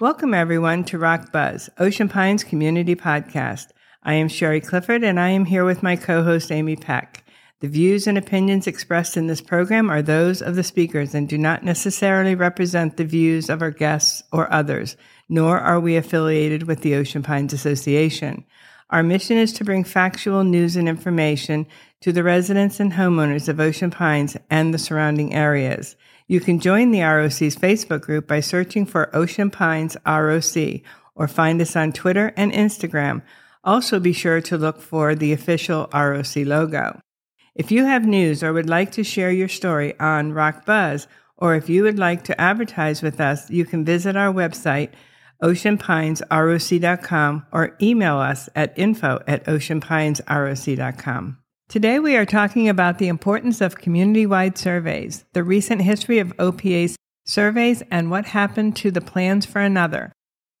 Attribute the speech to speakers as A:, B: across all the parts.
A: Welcome, everyone, to ROC Buzz, Ocean Pines Community Podcast. I am Sherry Clifford, and I am here with my co host, Amy Peck. The views and opinions expressed in this program are those of the speakers and do not necessarily represent the views of our guests or others, nor are we affiliated with the Ocean Pines Association. Our mission is to bring factual news and information to the residents and homeowners of Ocean Pines and the surrounding areas. You can join the ROC's Facebook group by searching for Ocean Pines ROC or find us on Twitter and Instagram. Also, be sure to look for the official ROC logo. If you have news or would like to share your story on ROC Buzz, or if you would like to advertise with us, you can visit our website, oceanpinesroc.com, or email us at info at oceanpinesroc.com. Today we are talking about the importance of community-wide surveys, the recent history of OPA's surveys, and what happened to the plans for another.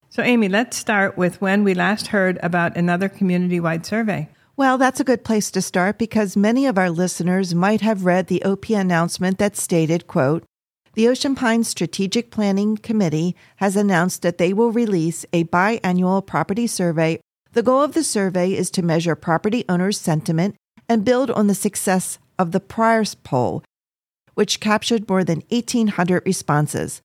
A: So, Amy, let's start with when we last heard about another community-wide survey.
B: Well, that's a good place to start because many of our listeners might have read the OP announcement that stated, quote, the Ocean Pines Strategic Planning Committee has announced that they will release a biannual property survey. The goal of the survey is to measure property owners' sentiment and build on the success of the prior poll, which captured more than 1,800 responses.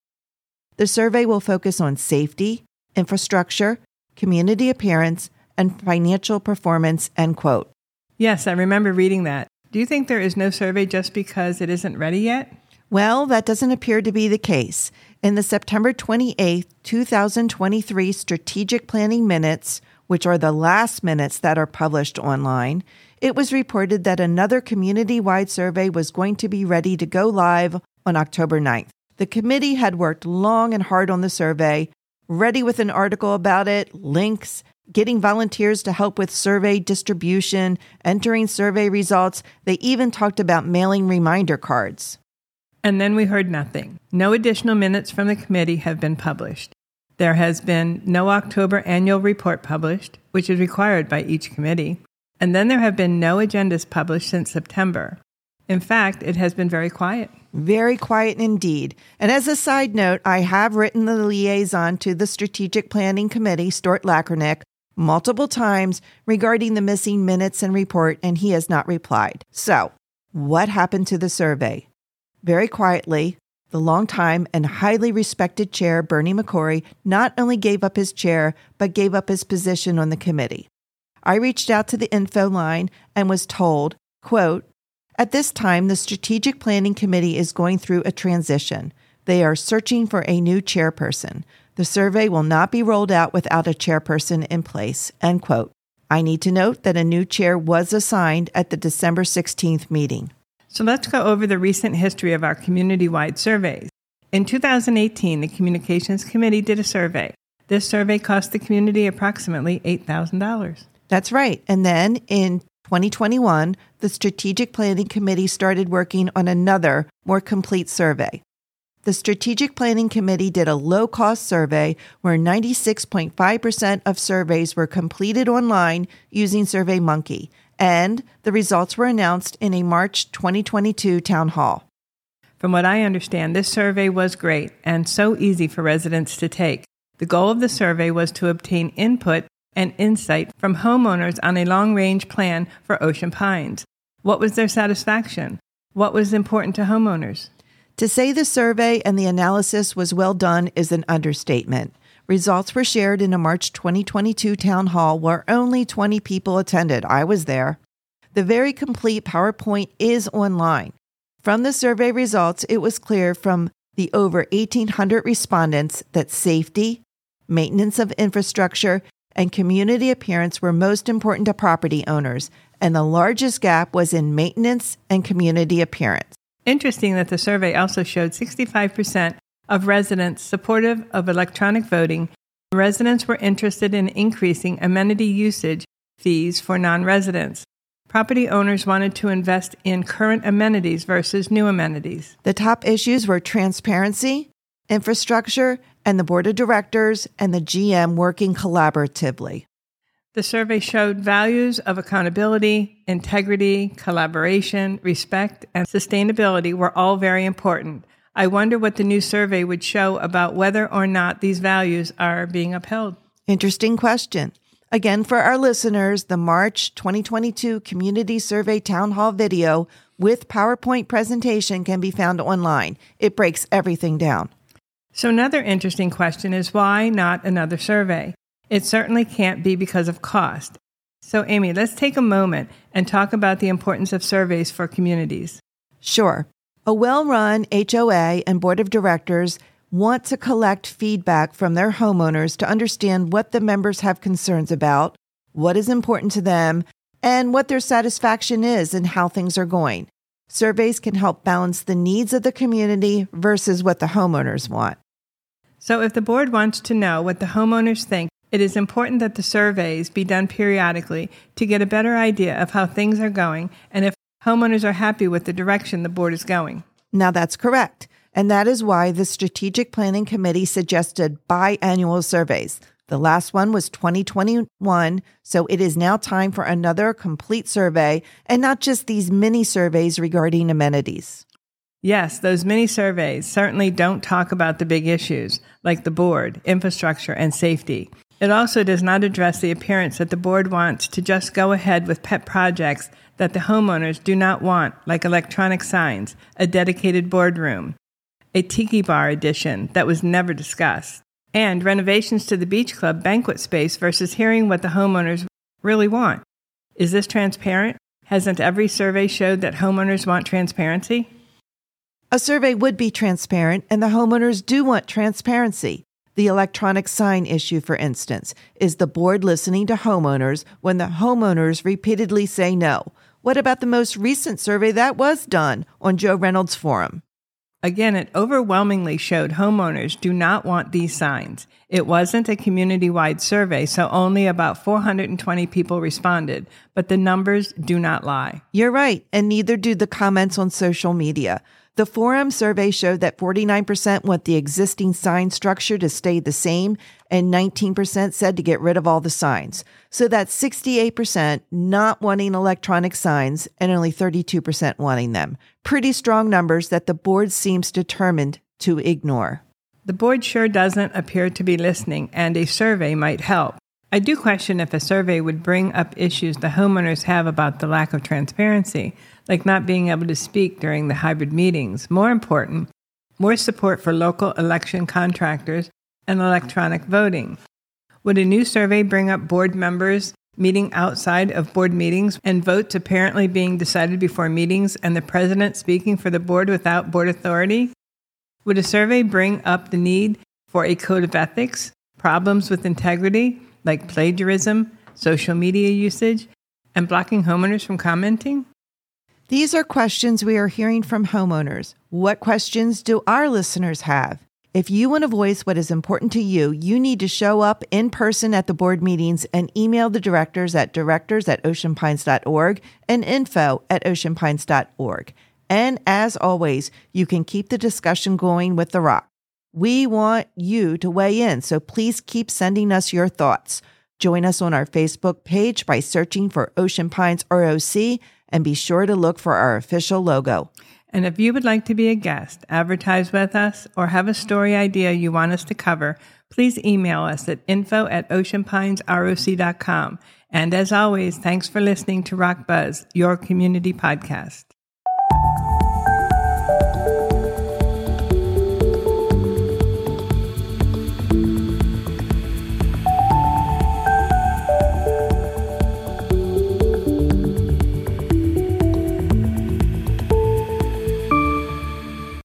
B: The survey will focus on safety, infrastructure, community appearance, and financial performance, end quote.
A: Yes, I remember reading that. Do you think there is no survey just because it isn't ready yet?
B: Well, that doesn't appear to be the case. In the September 28, 2023 strategic planning minutes, which are the last minutes that are published online, it was reported that another community wide survey was going to be ready to go live on October 9th. The committee had worked long and hard on the survey, ready with an article about it, links, getting volunteers to help with survey distribution, entering survey results. They even talked about mailing reminder cards.
A: And then we heard nothing. No additional minutes from the committee have been published. There has been no October annual report published, which is required by each committee. And then there have been no agendas published since September. In fact, it has been very quiet.
B: Very quiet indeed. And as a side note, I have written the liaison to the Strategic Planning Committee, Stuart Lakernick, multiple times regarding the missing minutes and report, and he has not replied. So, what happened to the survey? Very quietly, the longtime and highly respected chair, Bernie McCrory, not only gave up his chair, but gave up his position on the committee. I reached out to the info line and was told, quote, at this time, the Strategic Planning Committee is going through a transition. They are searching for a new chairperson. The survey will not be rolled out without a chairperson in place. End quote. I need to note that a new chair was assigned at the December 16th meeting.
A: So let's go over the recent history of our community wide surveys. In 2018, the Communications Committee did a survey. This survey cost the community approximately $8,000.
B: That's right. And then in 2021, the Strategic Planning Committee started working on another, more complete survey. The Strategic Planning Committee did a low cost survey where 96.5% of surveys were completed online using SurveyMonkey, and the results were announced in a March 2022 town hall.
A: From what I understand, this survey was great and so easy for residents to take. The goal of the survey was to obtain input and insight from homeowners on a long range plan for Ocean Pines. What was their satisfaction? What was important to homeowners?
B: To say the survey and the analysis was well done is an understatement. Results were shared in a March 2022 town hall where only 20 people attended. I was there. The very complete PowerPoint is online. From the survey results, it was clear from the over 1,800 respondents that safety, maintenance of infrastructure, and community appearance were most important to property owners, and the largest gap was in maintenance and community appearance.
A: Interesting that the survey also showed 65% of residents supportive of electronic voting. Residents were interested in increasing amenity usage fees for non residents. Property owners wanted to invest in current amenities versus new amenities.
B: The top issues were transparency, infrastructure, and the board of directors and the GM working collaboratively.
A: The survey showed values of accountability, integrity, collaboration, respect, and sustainability were all very important. I wonder what the new survey would show about whether or not these values are being upheld.
B: Interesting question. Again, for our listeners, the March 2022 Community Survey Town Hall video with PowerPoint presentation can be found online. It breaks everything down.
A: So, another interesting question is why not another survey? It certainly can't be because of cost. So, Amy, let's take a moment and talk about the importance of surveys for communities.
B: Sure. A well run HOA and board of directors want to collect feedback from their homeowners to understand what the members have concerns about, what is important to them, and what their satisfaction is and how things are going. Surveys can help balance the needs of the community versus what the homeowners want.
A: So, if the board wants to know what the homeowners think, it is important that the surveys be done periodically to get a better idea of how things are going and if homeowners are happy with the direction the board is going.
B: Now, that's correct. And that is why the Strategic Planning Committee suggested biannual surveys. The last one was 2021, so it is now time for another complete survey and not just these mini surveys regarding amenities.
A: Yes, those mini surveys certainly don't talk about the big issues like the board, infrastructure, and safety. It also does not address the appearance that the board wants to just go ahead with pet projects that the homeowners do not want, like electronic signs, a dedicated boardroom, a tiki bar addition that was never discussed, and renovations to the beach club banquet space versus hearing what the homeowners really want. Is this transparent? Hasn't every survey showed that homeowners want transparency?
B: A survey would be transparent, and the homeowners do want transparency. The electronic sign issue, for instance, is the board listening to homeowners when the homeowners repeatedly say no? What about the most recent survey that was done on Joe Reynolds Forum?
A: Again, it overwhelmingly showed homeowners do not want these signs. It wasn't a community wide survey, so only about 420 people responded, but the numbers do not lie.
B: You're right, and neither do the comments on social media. The forum survey showed that 49% want the existing sign structure to stay the same, and 19% said to get rid of all the signs. So that's 68% not wanting electronic signs and only 32% wanting them. Pretty strong numbers that the board seems determined to ignore.
A: The board sure doesn't appear to be listening, and a survey might help. I do question if a survey would bring up issues the homeowners have about the lack of transparency, like not being able to speak during the hybrid meetings. More important, more support for local election contractors and electronic voting. Would a new survey bring up board members meeting outside of board meetings and votes apparently being decided before meetings and the president speaking for the board without board authority? Would a survey bring up the need for a code of ethics, problems with integrity, like plagiarism, social media usage, and blocking homeowners from commenting?
B: These are questions we are hearing from homeowners. What questions do our listeners have? If you want to voice what is important to you, you need to show up in person at the board meetings and email the directors at directors at oceanpines.org and info at oceanpines.org. And as always, you can keep the discussion going with The ROC. We want you to weigh in, so please keep sending us your thoughts. Join us on our Facebook page by searching for Ocean Pines ROC and be sure to look for our official logo.
A: And if you would like to be a guest, advertise with us, or have a story idea you want us to cover, please email us at info at oceanpinesroc.com. And as always, thanks for listening to ROC Buzz, your community podcast.